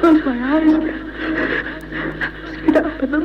Close my eyes. Sit up in the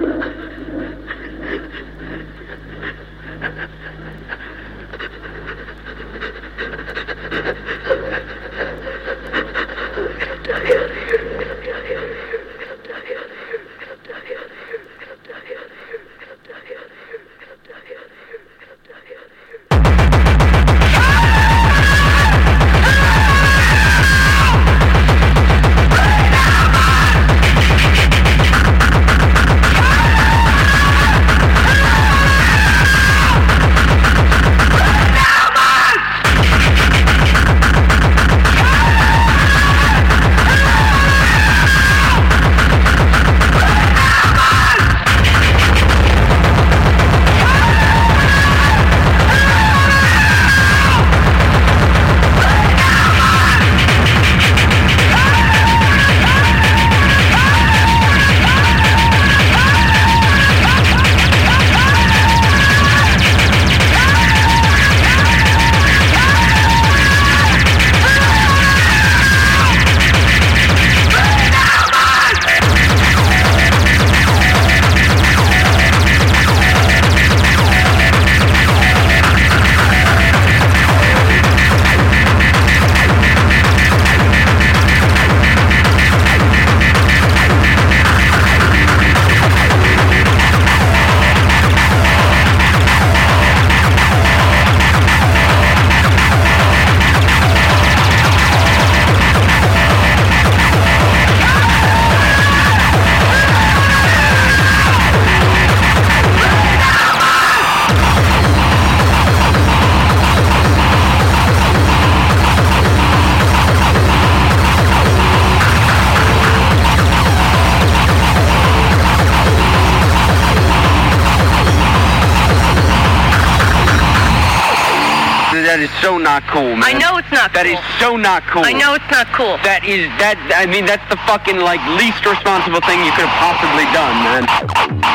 not cool. I know it's not cool. That is that. I mean, that's the fucking like least responsible thing you could have possibly done, man.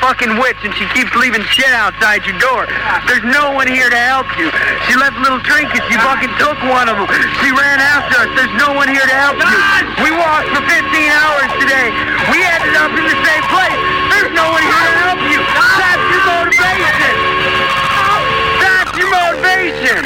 Fucking witch, and she keeps leaving shit outside your door. There's no one here to help you. She left little trinkets. You fucking took one of them. She ran after us. There's no one here to help you. We walked for 15 hours today. We ended up in the same place. There's no one here to help you. That's your motivation. That's your motivation.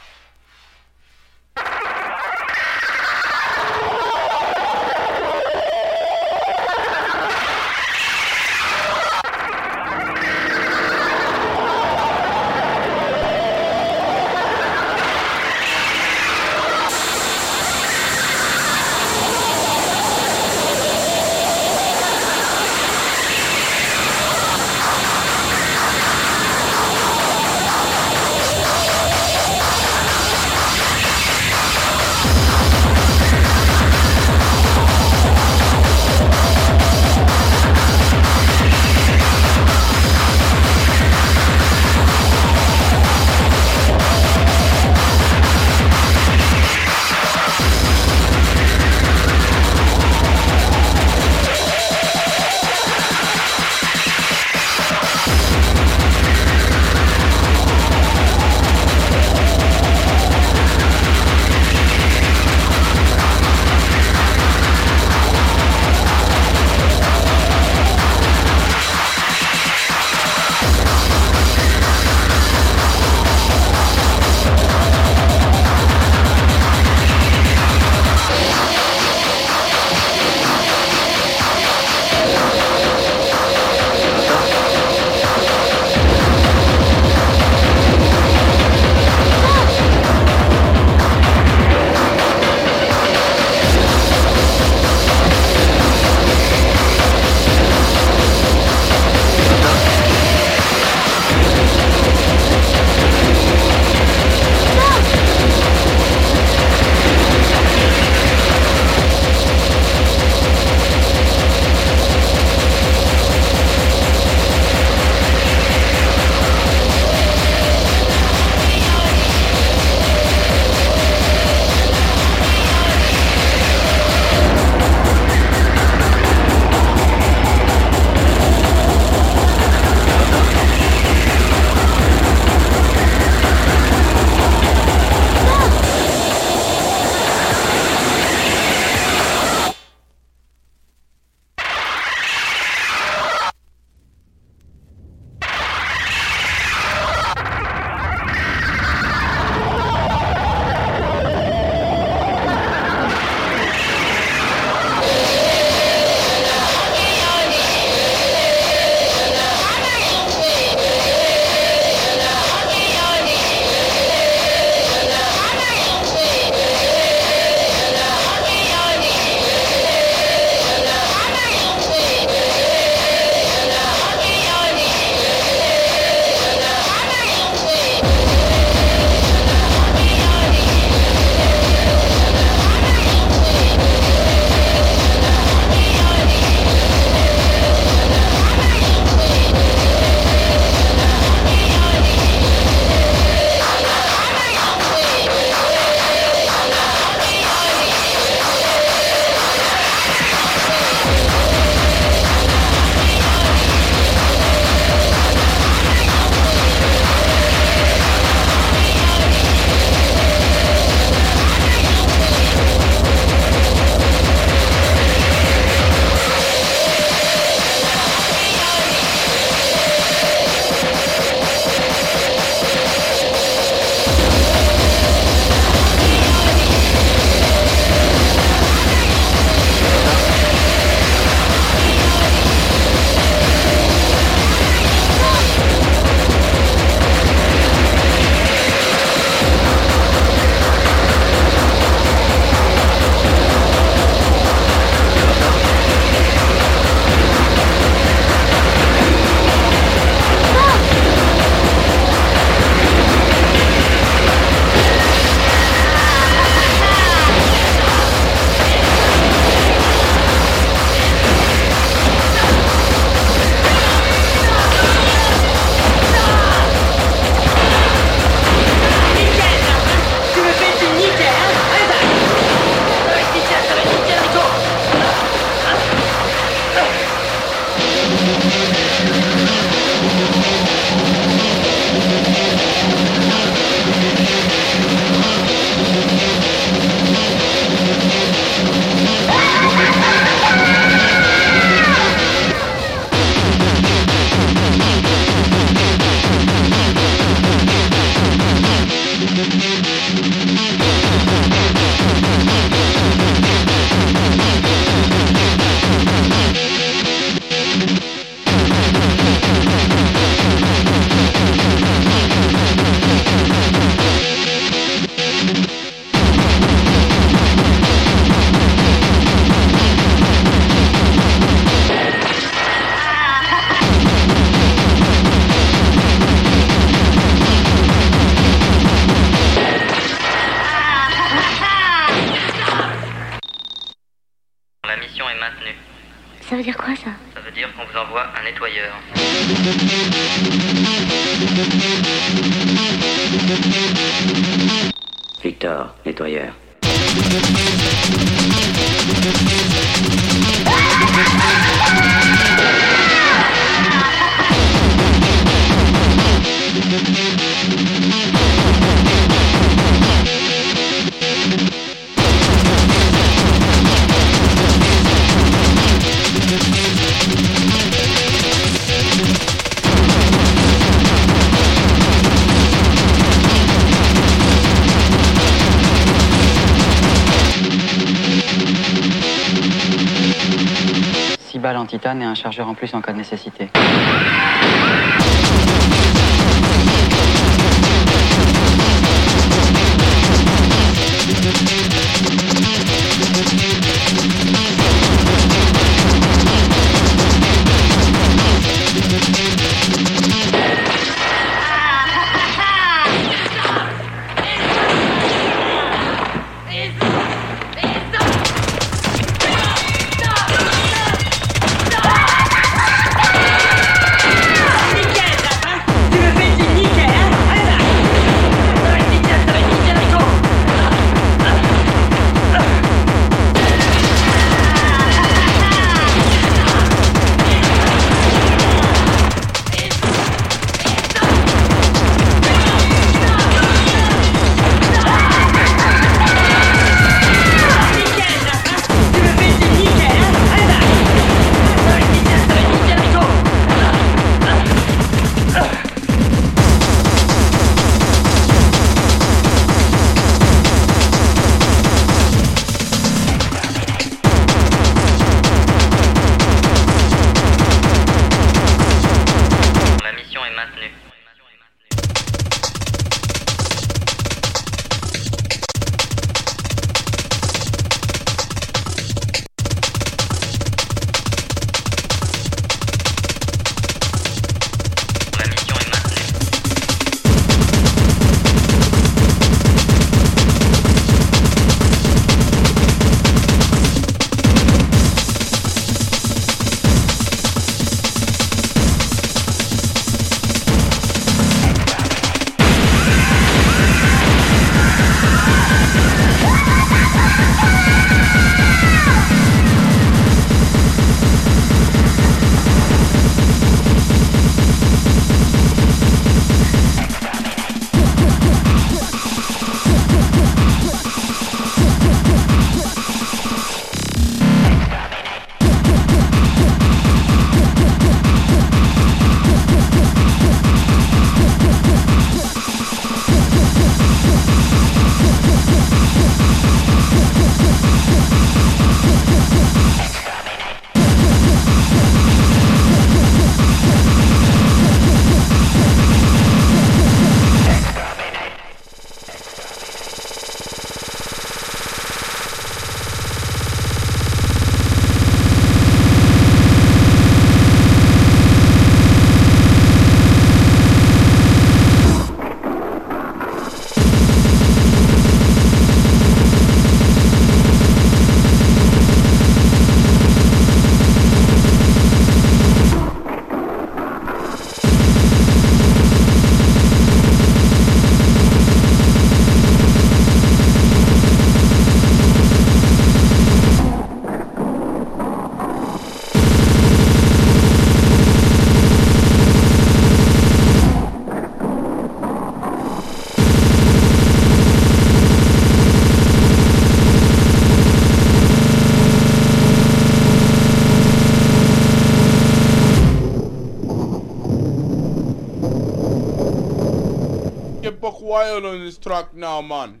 Wild on this track now, man.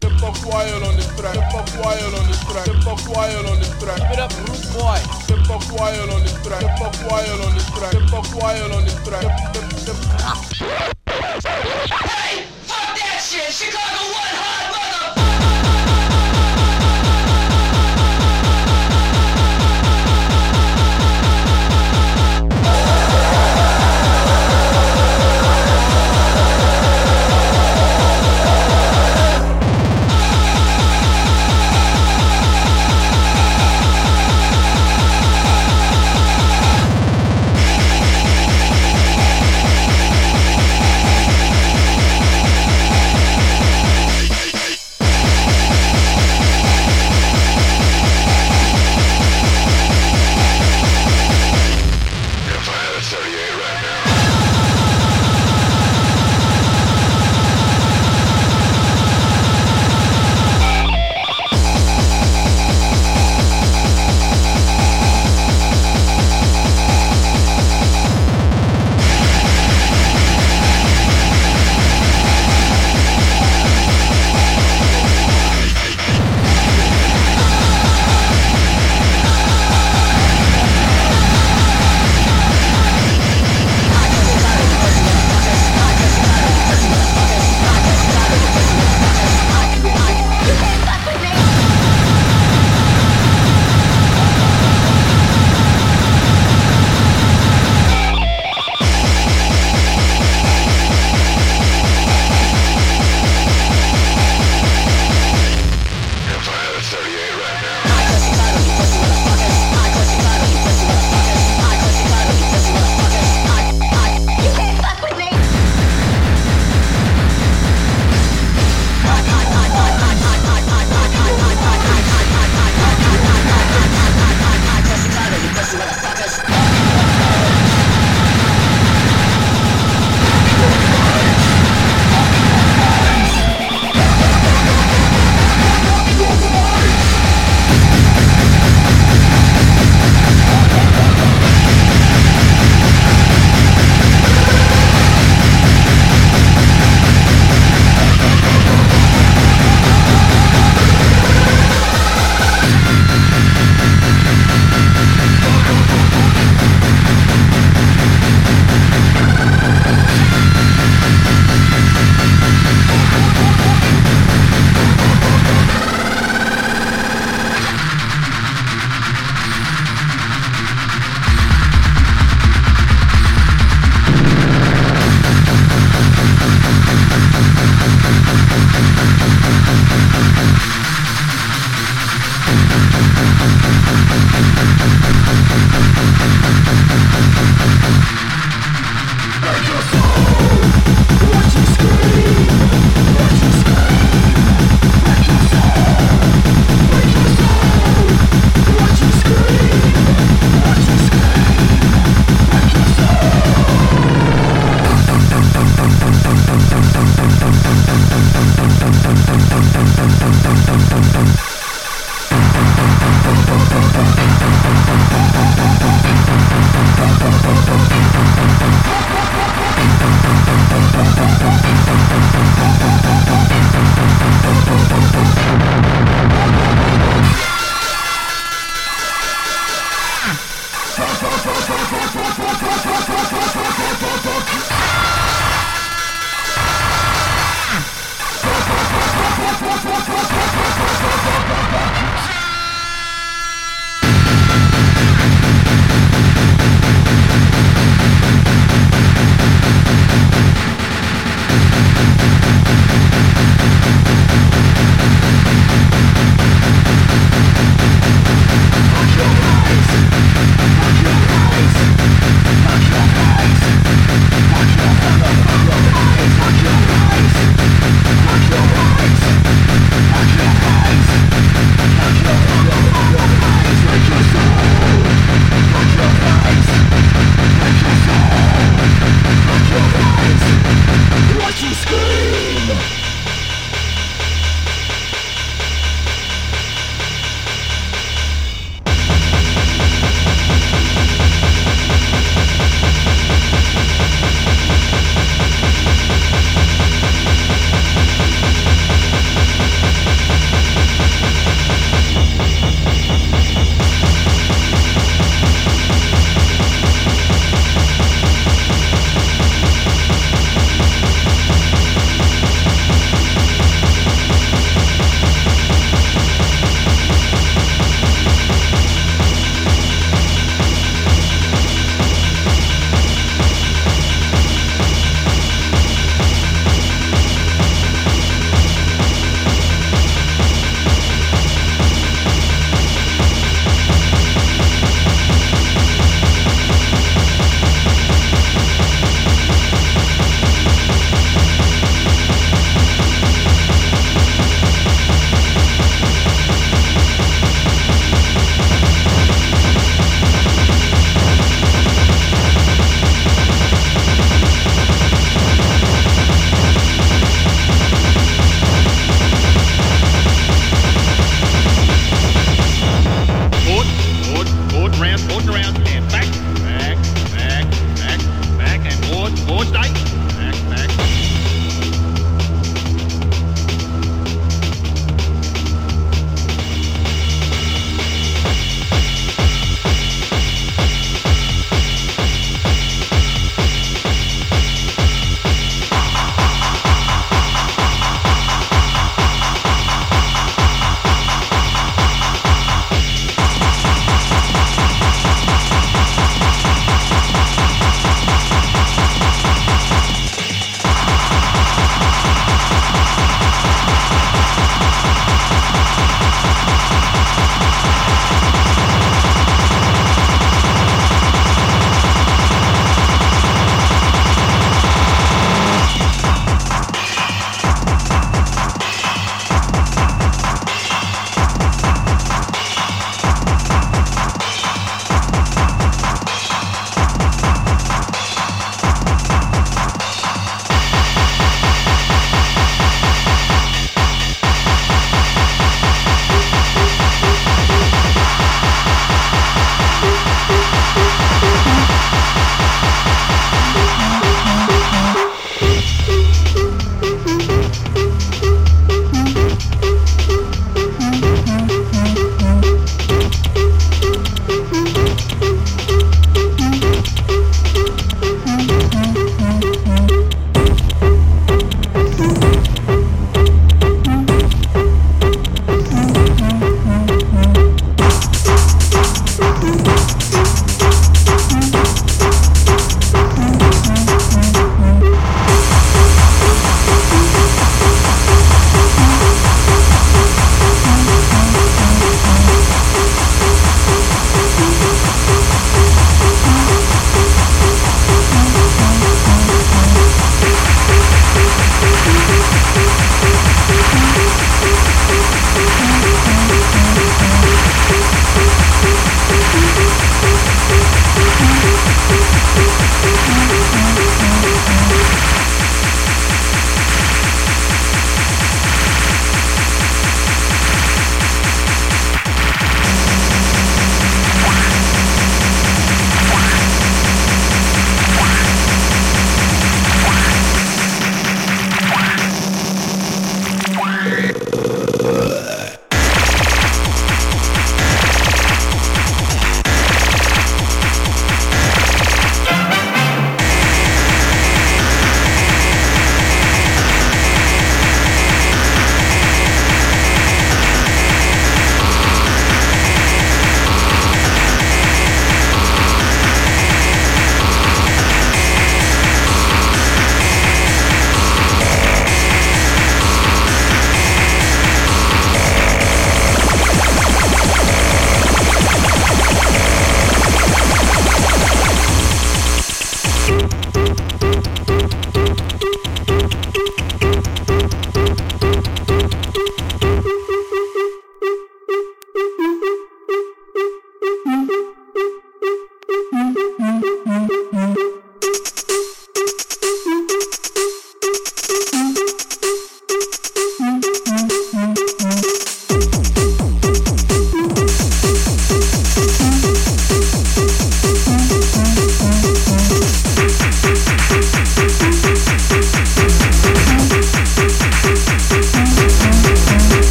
The fuck wild on this track. The fuck wild on this track. The fuck wild on this track. Give it up, Root Boy. The fuck wild on this track. The fuck wild on this track. The fuck wild on this track. The, the, the,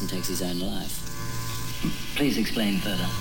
person takes his own life. Please explain further.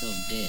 Himself dead.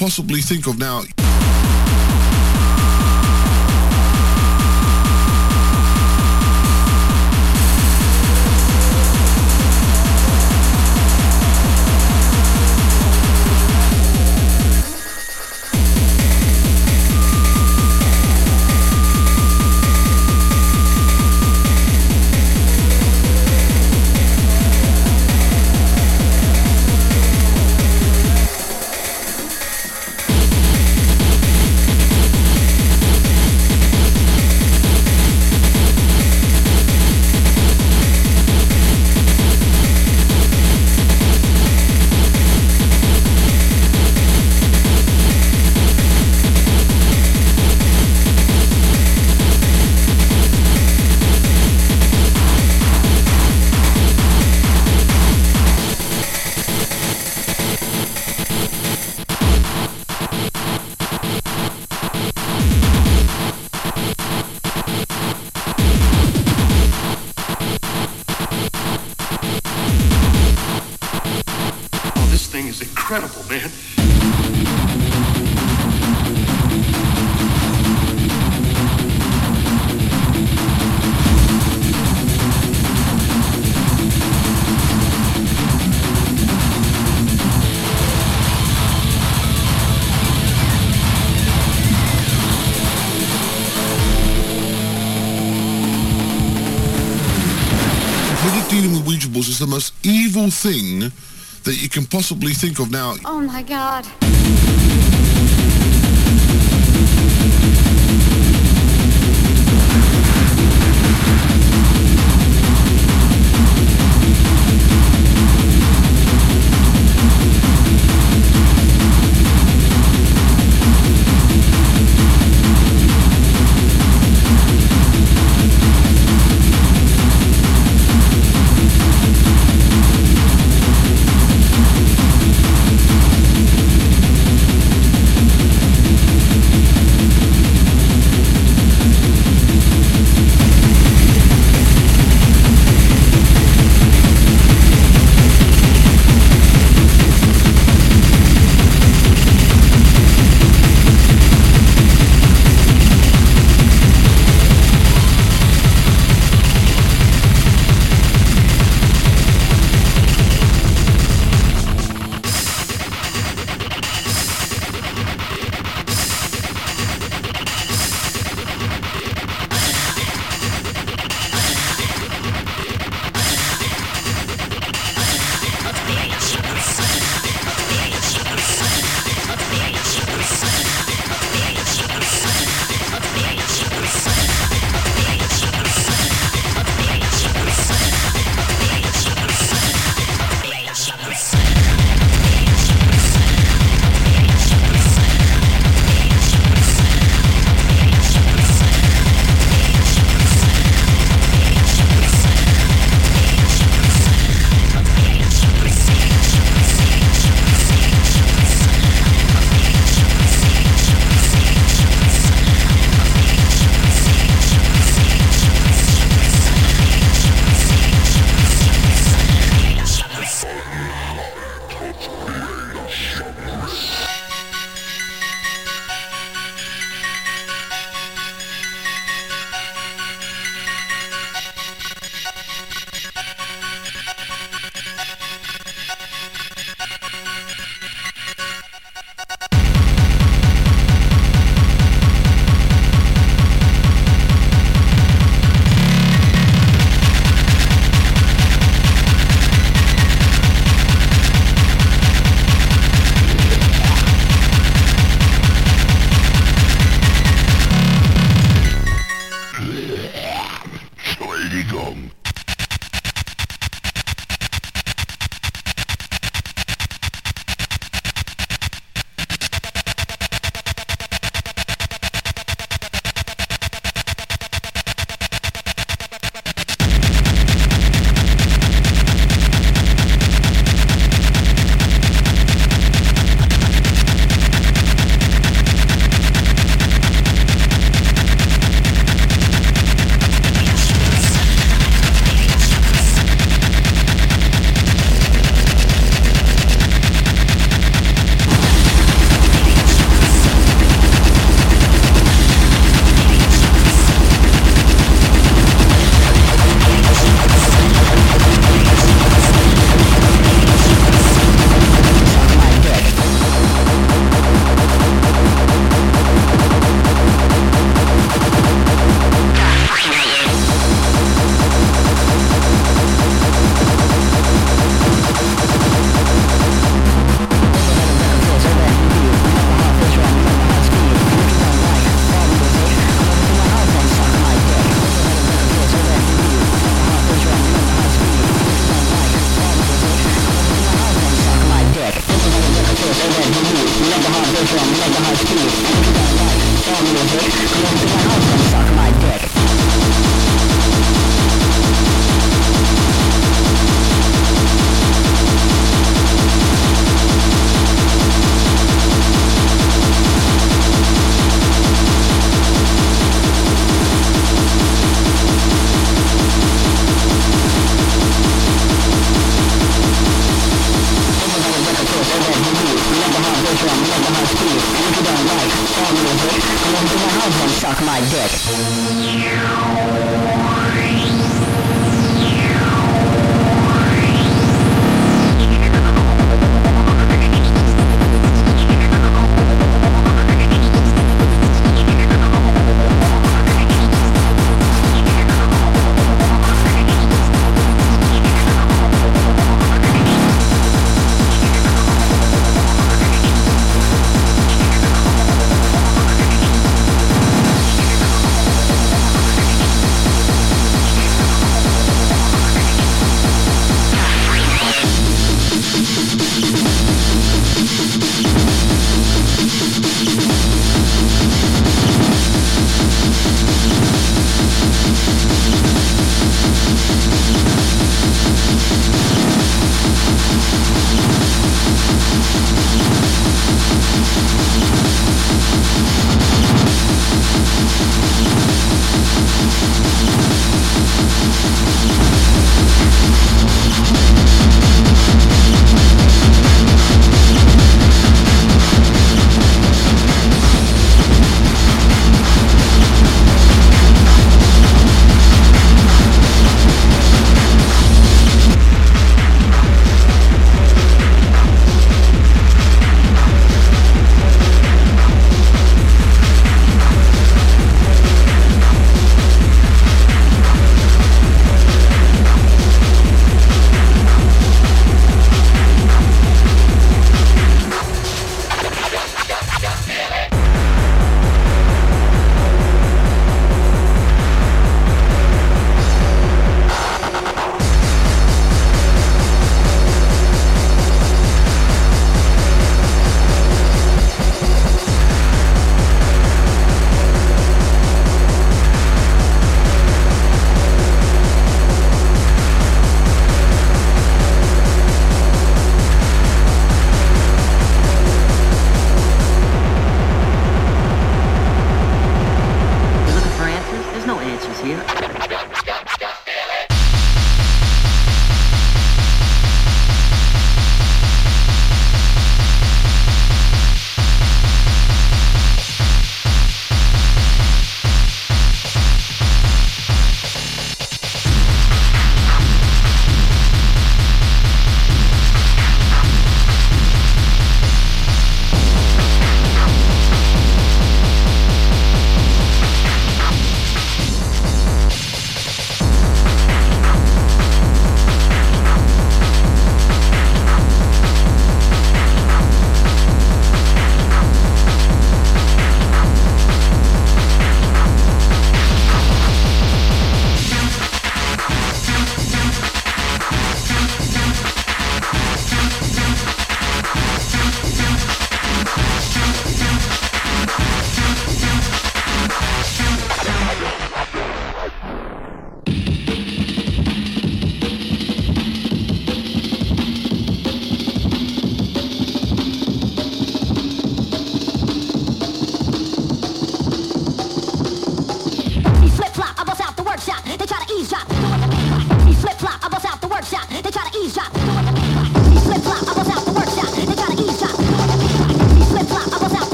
Possibly think of now. The most evil thing that you can possibly think of now. Oh my god.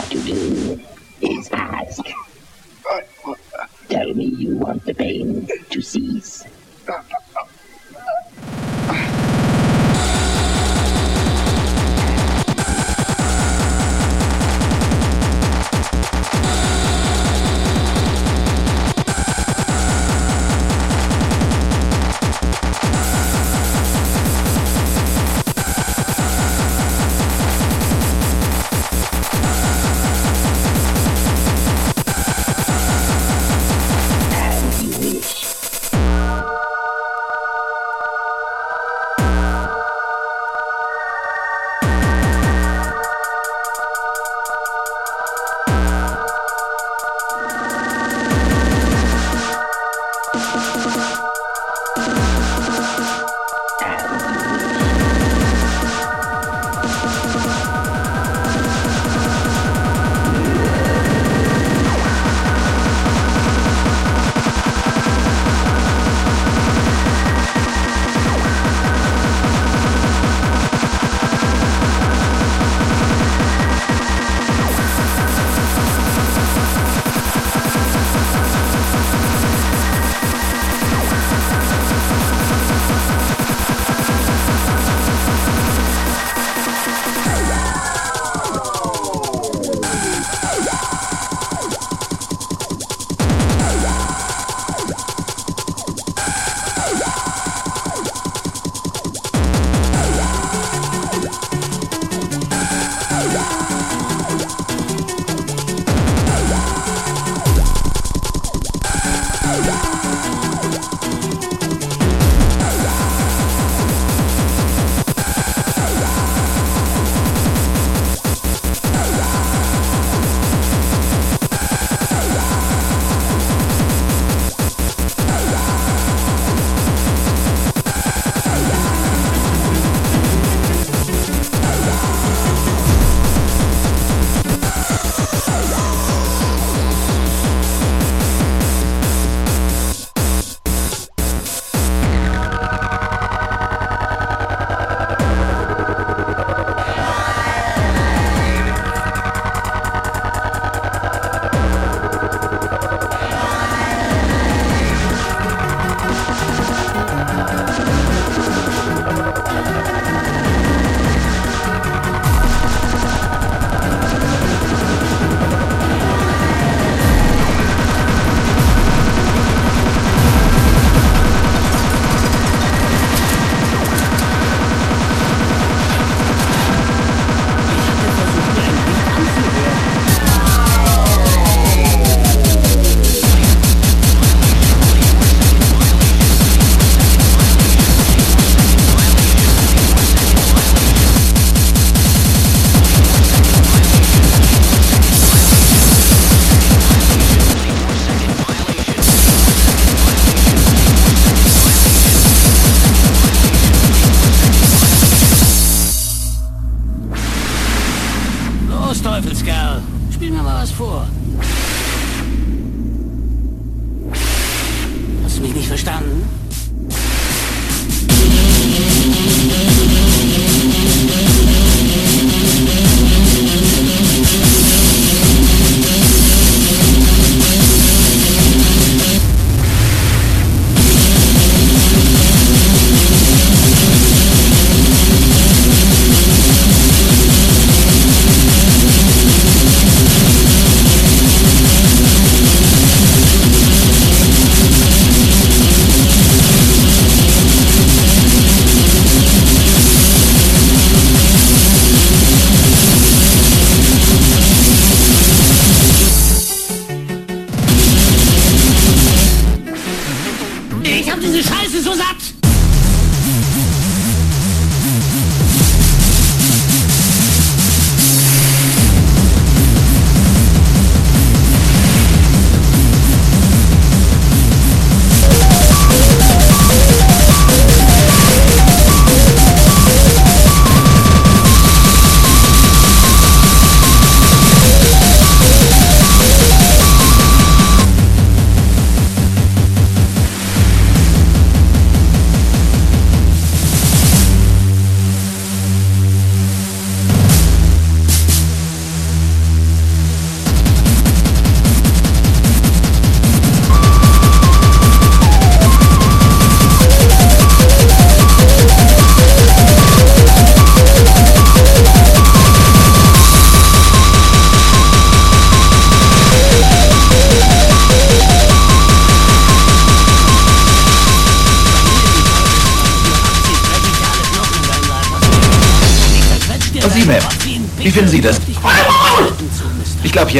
Have to do is ask. Tell me you want the pain to cease.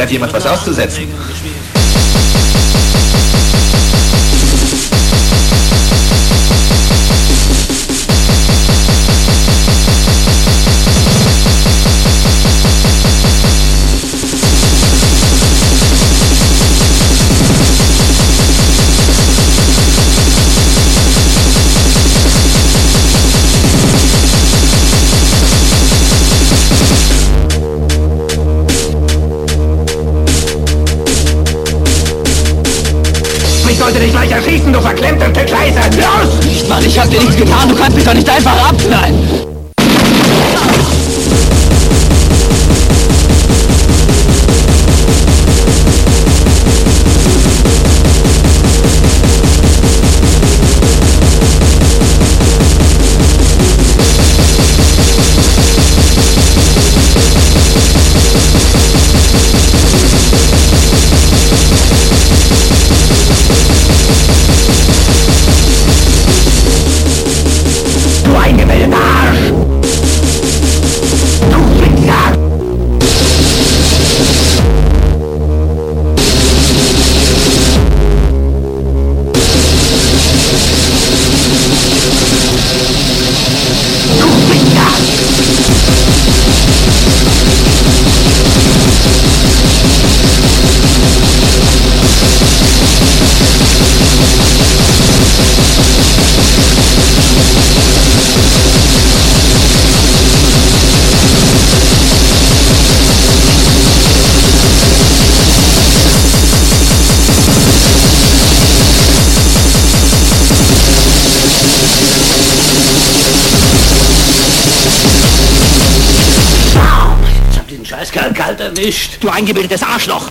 Hat jemand was auszusetzen. Erwischt. Du eingebildetes Arschloch.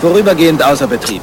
Vorübergehend außer Betrieb.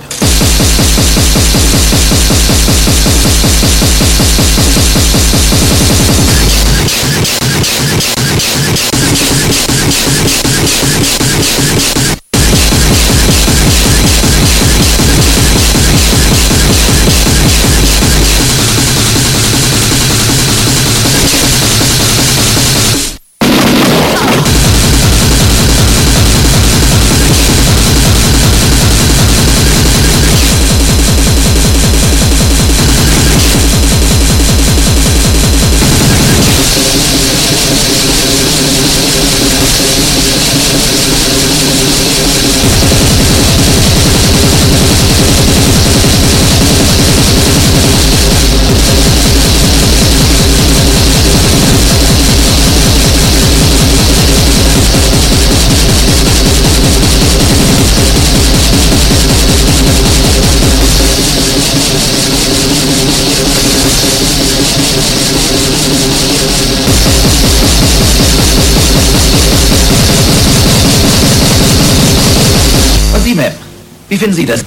Wie finden Sie das?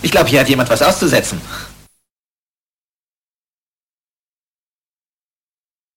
Ich glaube, hier hat jemand was auszusetzen.